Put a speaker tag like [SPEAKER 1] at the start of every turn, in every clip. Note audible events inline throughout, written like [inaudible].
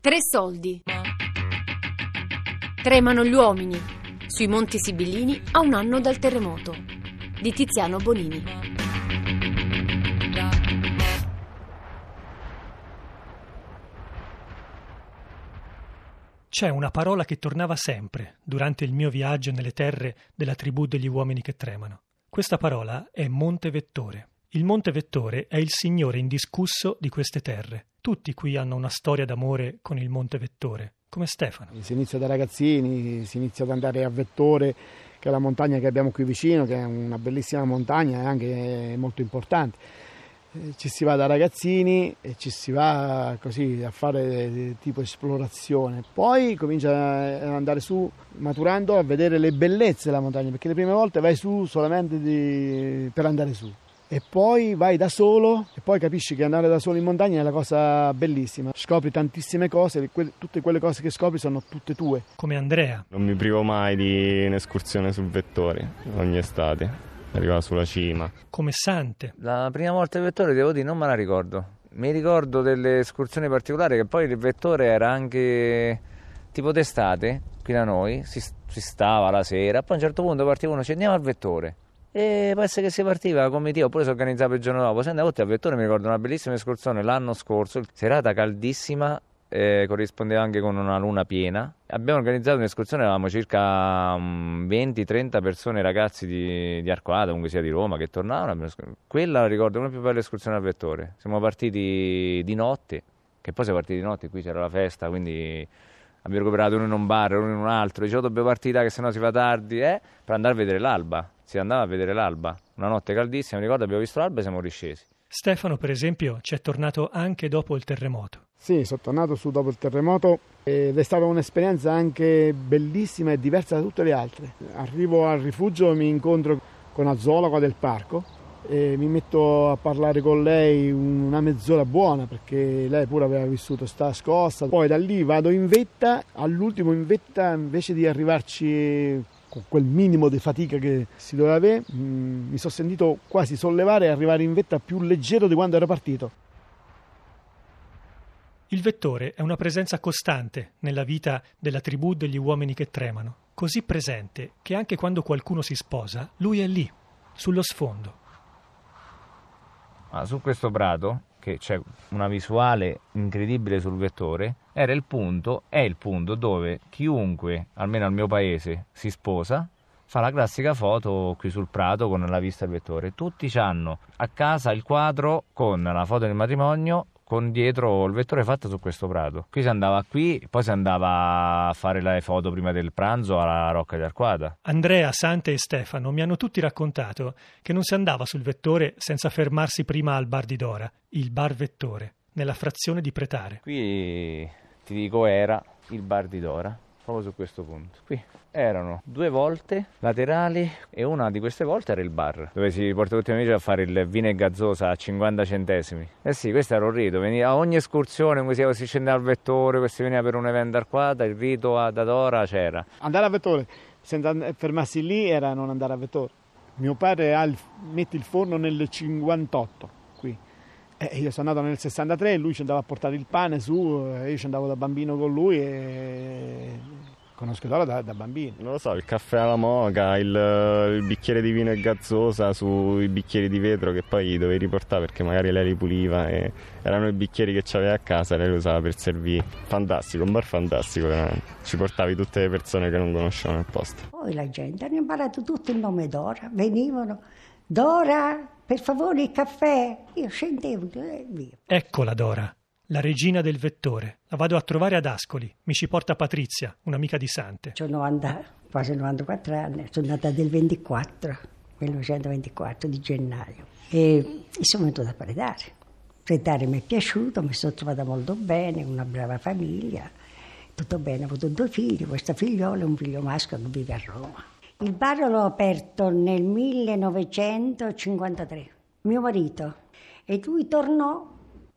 [SPEAKER 1] Tre soldi. Tremano gli uomini. Sui Monti Sibillini a un anno dal terremoto. Di Tiziano Bonini.
[SPEAKER 2] C'è una parola che tornava sempre durante il mio viaggio nelle terre della tribù degli uomini che tremano. Questa parola è Monte Vettore. Il Monte Vettore è il signore indiscusso di queste terre. Tutti qui hanno una storia d'amore con il Monte Vettore, come Stefano.
[SPEAKER 3] Si inizia da ragazzini, si inizia ad andare a Vettore, che è la montagna che abbiamo qui vicino, che è una bellissima montagna e anche molto importante. Eh, ci si va da ragazzini e ci si va così a fare tipo esplorazione. Poi comincia ad andare su maturando a vedere le bellezze della montagna, perché le prime volte vai su solamente di... per andare su e poi vai da solo e poi capisci che andare da solo in montagna è la cosa bellissima. Scopri tantissime cose e que- tutte quelle cose che scopri sono tutte tue.
[SPEAKER 2] Come Andrea.
[SPEAKER 4] Non mi privo mai di un'escursione sul vettore ogni estate. Arrivava sulla cima.
[SPEAKER 2] Come Sante.
[SPEAKER 5] La prima volta il vettore devo dire non me la ricordo. Mi ricordo delle escursioni particolari che poi il vettore era anche tipo d'estate qui da noi, si, si stava la sera, poi a un certo punto partivano, ci andiamo al vettore e può essere che si partiva come Dio, oppure si organizzava il giorno dopo. Se andavo a Vettore, mi ricordo una bellissima escursione l'anno scorso, serata caldissima, eh, corrispondeva anche con una luna piena. Abbiamo organizzato un'escursione, eravamo circa 20-30 mm, persone, ragazzi di, di Arcoada, comunque sia di Roma, che tornavano. Quella la ricordo, una delle più belle escursioni al Vettore. Siamo partiti di notte, che poi siamo partiti di notte, qui c'era la festa, quindi abbiamo recuperato uno in un bar, uno in un altro. Dicevo, dobbiamo partire che sennò si fa tardi, eh, per andare a vedere l'alba si andava a vedere l'alba. Una notte caldissima, mi ricordo, abbiamo visto l'alba e siamo riscesi.
[SPEAKER 2] Stefano, per esempio, ci è tornato anche dopo il terremoto.
[SPEAKER 3] Sì, sono tornato su dopo il terremoto ed è stata un'esperienza anche bellissima e diversa da tutte le altre. Arrivo al rifugio, mi incontro con una zoologa del parco e mi metto a parlare con lei una mezz'ora buona perché lei pure aveva vissuto sta scossa. Poi da lì vado in vetta, all'ultimo in vetta invece di arrivarci con quel minimo di fatica che si doveva avere, mm, mi sono sentito quasi sollevare e arrivare in vetta più leggero di quando ero partito.
[SPEAKER 2] Il vettore è una presenza costante nella vita della tribù degli uomini che tremano, così presente che anche quando qualcuno si sposa, lui è lì, sullo sfondo.
[SPEAKER 5] Ah, su questo prato che c'è una visuale incredibile sul vettore, era il punto, è il punto dove chiunque, almeno al mio paese, si sposa, fa la classica foto qui sul prato con la vista del vettore. Tutti hanno a casa il quadro con la foto del matrimonio con dietro il vettore fatto su questo prato. Qui si andava qui, poi si andava a fare le foto prima del pranzo alla Rocca di Arquata.
[SPEAKER 2] Andrea, Sante e Stefano mi hanno tutti raccontato che non si andava sul vettore senza fermarsi prima al bar di Dora, il bar vettore, nella frazione di Pretare.
[SPEAKER 5] Qui ti dico era il bar di Dora proprio su questo punto. Qui erano due volte laterali e una di queste volte era il bar dove si porta tutti gli amici a fare il vino e gazzosa a 50 centesimi. Eh sì, questo era un rito, veniva a ogni escursione, come si, scendeva al vettore, si veniva per un evento arquata, il rito ad Adora c'era.
[SPEAKER 3] Andare a vettore senza fermarsi lì era non andare a vettore. Mio padre ha il, mette il forno nel 58 qui. Eh, io sono andato nel 63 lui ci andava a portare il pane su, io ci andavo da bambino con lui e Conosco solo da, da, bambino.
[SPEAKER 4] Non lo so, il caffè alla moca, il, il, bicchiere di vino e gazzosa sui bicchieri di vetro che poi dovevi riportare perché magari lei li puliva e erano i bicchieri che c'aveva a casa e lei li usava per servire. Fantastico, un bar fantastico veramente. Ci portavi tutte le persone che non conoscevano il posto.
[SPEAKER 6] Poi la gente hanno imparato tutto il nome Dora, venivano. Dora, per favore il caffè. Io scendevo e via.
[SPEAKER 2] Eccola Dora la regina del vettore. La vado a trovare ad Ascoli. Mi ci porta Patrizia, un'amica di Sante.
[SPEAKER 6] Ho 90, quasi 94 anni, sono nata del 24, 1924 di gennaio. E sono venuta a predare. Predare mi è piaciuto, mi sono trovata molto bene, una brava famiglia, tutto bene, ho avuto due figli, questa figliola e un figlio maschio che vive a Roma. Il bar l'ho aperto nel 1953. Mio marito e lui tornò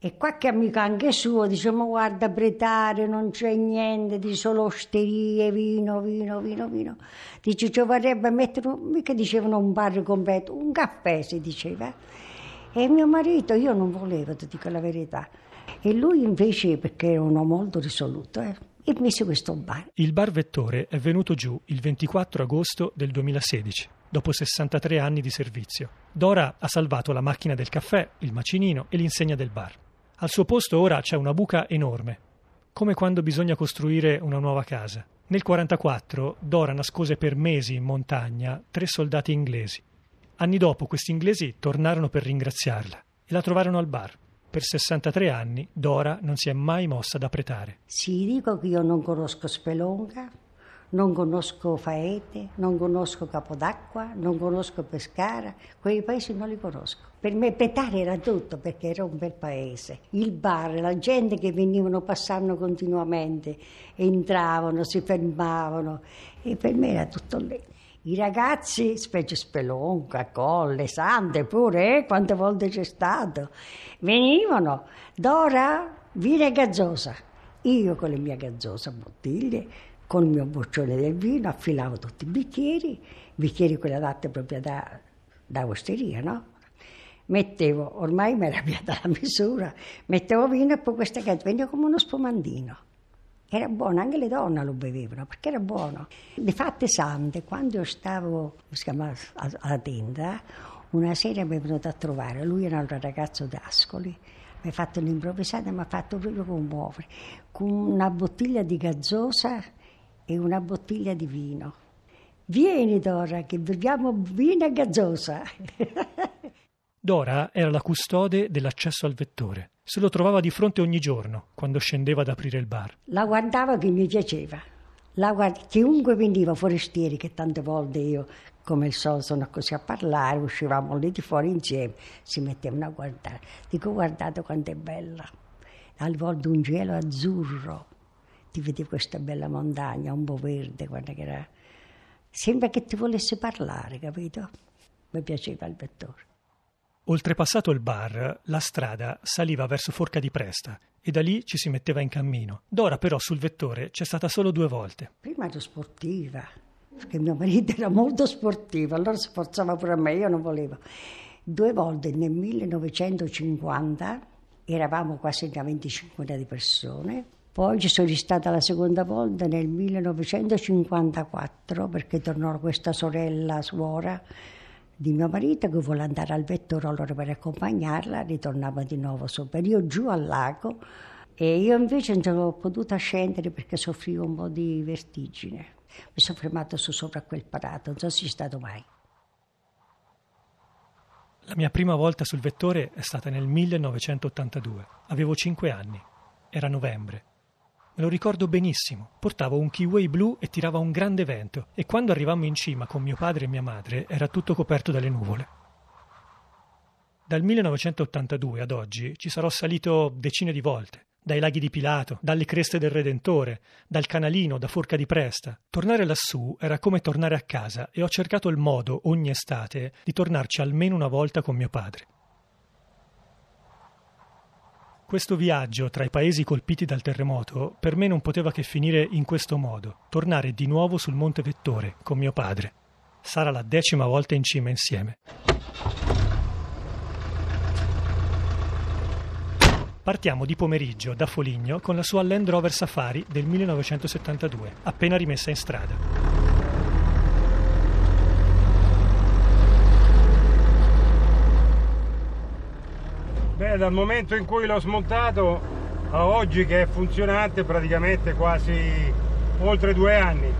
[SPEAKER 6] e qualche amico anche suo dice, ma guarda, Bretare non c'è niente, di solo osterie, vino, vino, vino, vino. Dice, ci vorrebbe mettere, mica dicevano un bar completo, un caffè si diceva. E mio marito, io non volevo, ti dico la verità, E lui invece, perché era uno molto risoluto, eh, e mise questo bar.
[SPEAKER 2] Il bar Vettore è venuto giù il 24 agosto del 2016, dopo 63 anni di servizio. Dora ha salvato la macchina del caffè, il macinino e l'insegna del bar. Al suo posto ora c'è una buca enorme, come quando bisogna costruire una nuova casa. Nel 1944 Dora nascose per mesi in montagna tre soldati inglesi. Anni dopo questi inglesi tornarono per ringraziarla e la trovarono al bar. Per 63 anni Dora non si è mai mossa da pretare.
[SPEAKER 6] Sì, dico che io non conosco Spelonga, non conosco Faete, non conosco Capodacqua, non conosco Pescara, quei paesi non li conosco. Per me Petare era tutto perché era un bel paese. Il bar, la gente che venivano passando continuamente, entravano, si fermavano e per me era tutto lì. I ragazzi, specie Spelonca, Colle, Sante pure, eh, quante volte c'è stato, venivano, Dora, vino gazzosa. Io con le mie gazzose bottiglie, con il mio boccione del vino, affilavo tutti i bicchieri, bicchieri quelli adatti proprio da, da osteria, no? Mettevo, ormai mi era piata la misura, mettevo vino e poi questa che veniva come uno spumandino. Era buono, anche le donne lo bevevano perché era buono. Di fatte sante, quando io stavo chiama, alla tenda, una sera mi è venuto a trovare, lui era un ragazzo d'Ascoli, mi ha fatto un'improvvisata, mi ha fatto proprio commuovere, con una bottiglia di gazzosa e una bottiglia di vino. Vieni Dora, che beviamo vino e gazzosa. [laughs]
[SPEAKER 2] Dora era la custode dell'accesso al vettore. Se lo trovava di fronte ogni giorno, quando scendeva ad aprire il bar.
[SPEAKER 6] La guardava che mi piaceva. Guard- chiunque veniva forestieri, che tante volte io, come solito, sono così a parlare, uscivamo lì di fuori insieme, si mettevano a guardare. Dico, guardate quanto è bella. Alle volte un cielo azzurro, ti vedi questa bella montagna, un po' verde, guarda che era... Sembra che ti volesse parlare, capito? Mi piaceva il vettore.
[SPEAKER 2] Oltrepassato il bar, la strada saliva verso Forca di Presta e da lì ci si metteva in cammino. Dora però sul vettore c'è stata solo due volte.
[SPEAKER 6] Prima ero sportiva, perché mio marito era molto sportivo, allora sforzava pure a me, io non volevo. Due volte nel 1950 eravamo quasi una 25 di persone, poi ci sono stata la seconda volta nel 1954 perché tornò questa sorella suora di mio marito che vuole andare al vettore allora per accompagnarla, ritornava di nuovo per io giù al lago e io invece non sono potuta scendere perché soffrivo un po' di vertigine. Mi sono fermata su sopra quel parato, non so se c'è stato mai.
[SPEAKER 2] La mia prima volta sul vettore è stata nel 1982. Avevo 5 anni. Era novembre. Me lo ricordo benissimo. Portavo un kiwi blu e tirava un grande vento e quando arrivammo in cima con mio padre e mia madre era tutto coperto dalle nuvole. Dal 1982 ad oggi ci sarò salito decine di volte, dai laghi di Pilato, dalle creste del Redentore, dal canalino, da Forca di Presta. Tornare lassù era come tornare a casa e ho cercato il modo, ogni estate, di tornarci almeno una volta con mio padre. Questo viaggio tra i paesi colpiti dal terremoto per me non poteva che finire in questo modo, tornare di nuovo sul Monte Vettore con mio padre. Sarà la decima volta in cima insieme. Partiamo di pomeriggio da Foligno con la sua Land Rover Safari del 1972, appena rimessa in strada.
[SPEAKER 7] Dal momento in cui l'ho smontato a oggi che è funzionante praticamente quasi oltre due anni.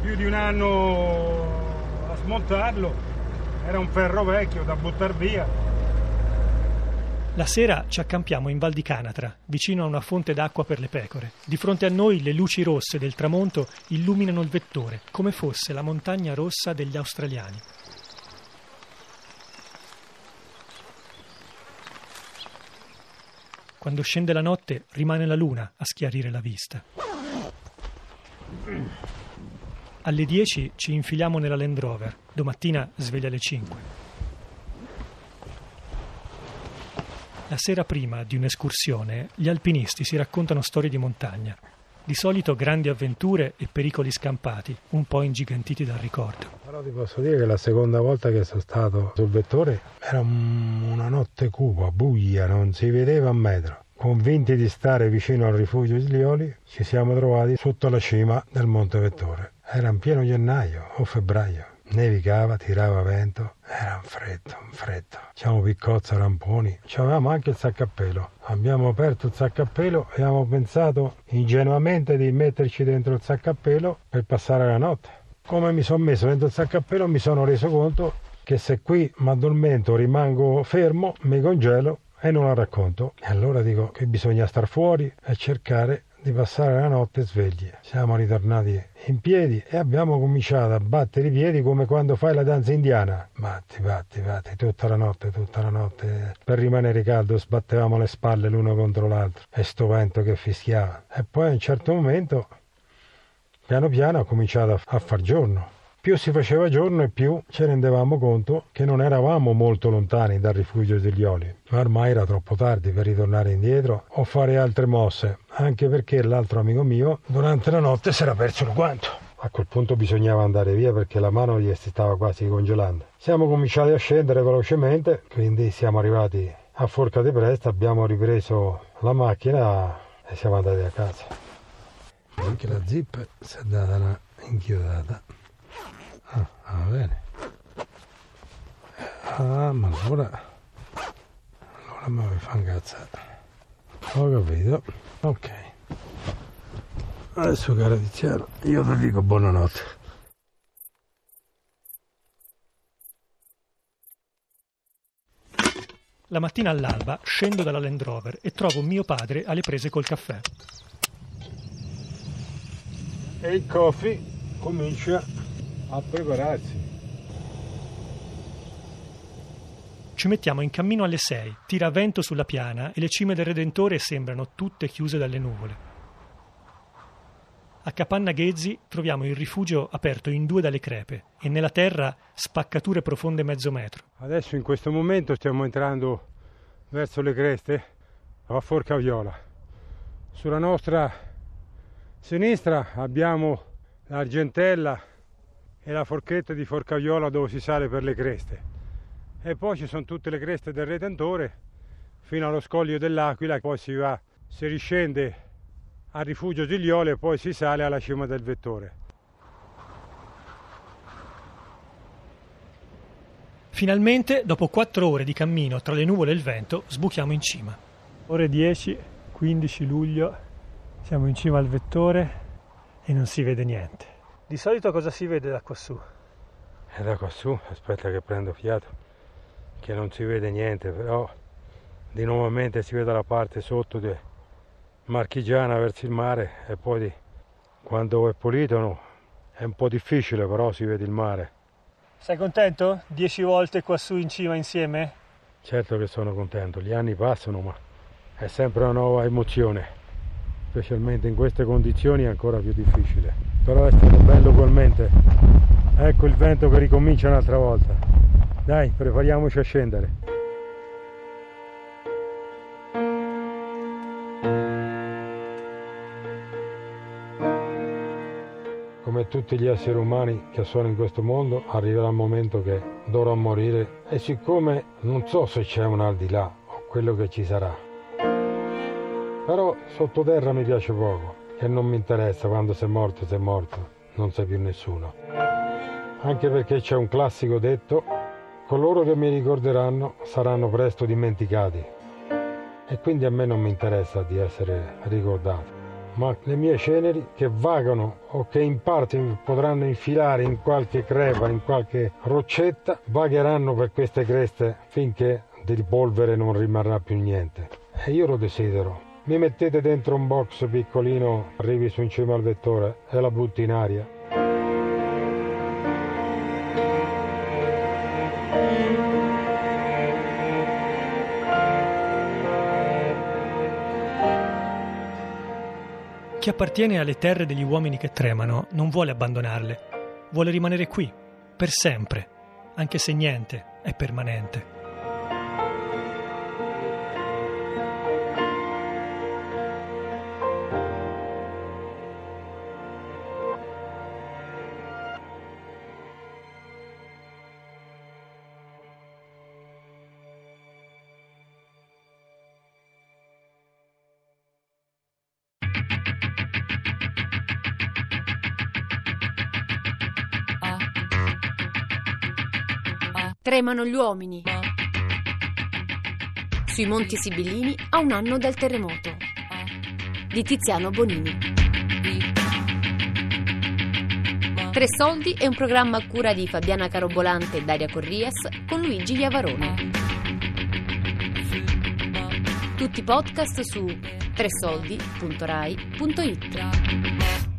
[SPEAKER 7] Più di un anno a smontarlo, era un ferro vecchio da buttare via.
[SPEAKER 2] La sera ci accampiamo in Val di Canatra, vicino a una fonte d'acqua per le pecore. Di fronte a noi le luci rosse del tramonto illuminano il vettore, come fosse la montagna rossa degli australiani. Quando scende la notte rimane la luna a schiarire la vista. Alle 10 ci infiliamo nella Land Rover, domattina sveglia alle 5. La sera prima di un'escursione, gli alpinisti si raccontano storie di montagna. Di solito grandi avventure e pericoli scampati, un po' ingigantiti dal ricordo.
[SPEAKER 8] Però ti posso dire che la seconda volta che sono stato sul vettore era una notte cupa, buia, non si vedeva un metro. Convinti di stare vicino al rifugio Islioli, ci siamo trovati sotto la cima del Monte Vettore. Era in pieno gennaio o febbraio. Nevicava, tirava vento, era un freddo, un freddo. C'avevamo piccozza, ramponi, c'avevamo anche il pelo. Abbiamo aperto il pelo e abbiamo pensato ingenuamente di metterci dentro il pelo per passare la notte. Come mi sono messo dentro il pelo mi sono reso conto che se qui mi addormento rimango fermo, mi congelo e non la racconto. E allora dico che bisogna star fuori e cercare di passare la notte svegli. Siamo ritornati in piedi e abbiamo cominciato a battere i piedi come quando fai la danza indiana. Batti, batti, batti, tutta la notte, tutta la notte. Per rimanere caldo sbattevamo le spalle l'uno contro l'altro e sto vento che fischiava. E poi a un certo momento, piano piano, ha cominciato a far giorno. Più si faceva giorno e più ci rendevamo conto che non eravamo molto lontani dal rifugio degli oli, ma ormai era troppo tardi per ritornare indietro o fare altre mosse, anche perché l'altro amico mio durante la notte si era perso il guanto. A quel punto bisognava andare via perché la mano gli si stava quasi congelando. Siamo cominciati a scendere velocemente, quindi siamo arrivati a Forca di Presta, abbiamo ripreso la macchina e siamo andati a casa. Anche la zip si è data una inchiodata. Ah, va bene. Ah, ma allora... Allora mi fa incazzare. Ho capito. Ok. Adesso caro Tiziano, io ti dico buonanotte.
[SPEAKER 2] La mattina all'alba scendo dalla Land Rover e trovo mio padre alle prese col caffè.
[SPEAKER 8] E il coffee comincia a prepararsi.
[SPEAKER 2] Ci mettiamo in cammino alle 6, tira vento sulla piana e le cime del Redentore sembrano tutte chiuse dalle nuvole. A Capanna Ghezzi troviamo il rifugio aperto in due dalle crepe e nella terra spaccature profonde mezzo metro.
[SPEAKER 8] Adesso in questo momento stiamo entrando verso le creste a Forca Viola. Sulla nostra sinistra abbiamo l'Argentella e la forchetta di Forcaviola dove si sale per le creste. E poi ci sono tutte le creste del Redentore fino allo scoglio dell'Aquila, poi si va, si riscende al rifugio Gigliole e poi si sale alla cima del Vettore.
[SPEAKER 2] Finalmente, dopo quattro ore di cammino tra le nuvole e il vento, sbuchiamo in cima. Ore 10, 15 luglio, siamo in cima al Vettore e non si vede niente. Di solito cosa si vede da quassù?
[SPEAKER 8] E da quassù, aspetta che prendo fiato, che non si vede niente, però di nuovamente si vede la parte sotto di Marchigiana verso il mare e poi di, quando è pulito no, è un po' difficile, però si vede il mare.
[SPEAKER 2] Sei contento? Dieci volte quassù in cima insieme?
[SPEAKER 8] Certo che sono contento, gli anni passano, ma è sempre una nuova emozione, specialmente in queste condizioni è ancora più difficile. Però è stato bello ugualmente. Ecco il vento che ricomincia un'altra volta. Dai, prepariamoci a scendere. Come tutti gli esseri umani che sono in questo mondo, arriverà il momento che dovrò morire e siccome non so se c'è un al di là o quello che ci sarà, però sottoterra mi piace poco e non mi interessa quando sei morto, sei morto, non sei più nessuno. Anche perché c'è un classico detto, coloro che mi ricorderanno saranno presto dimenticati. E quindi a me non mi interessa di essere ricordato ma le mie ceneri che vagano o che in parte potranno infilare in qualche crepa, in qualche roccetta, vagheranno per queste creste finché di polvere non rimarrà più niente. E io lo desidero. Mi mettete dentro un box piccolino, arrivi su in cima al vettore e la butti in aria.
[SPEAKER 2] Chi appartiene alle terre degli uomini che tremano non vuole abbandonarle, vuole rimanere qui, per sempre, anche se niente è permanente.
[SPEAKER 1] Tremano gli uomini. Sui Monti Sibillini a un anno dal terremoto. Di Tiziano Bonini. Tre soldi è un programma a cura di Fabiana Carobolante e Daria Corrias con Luigi Iavarone. Tutti i podcast su tresoldi.rai.it.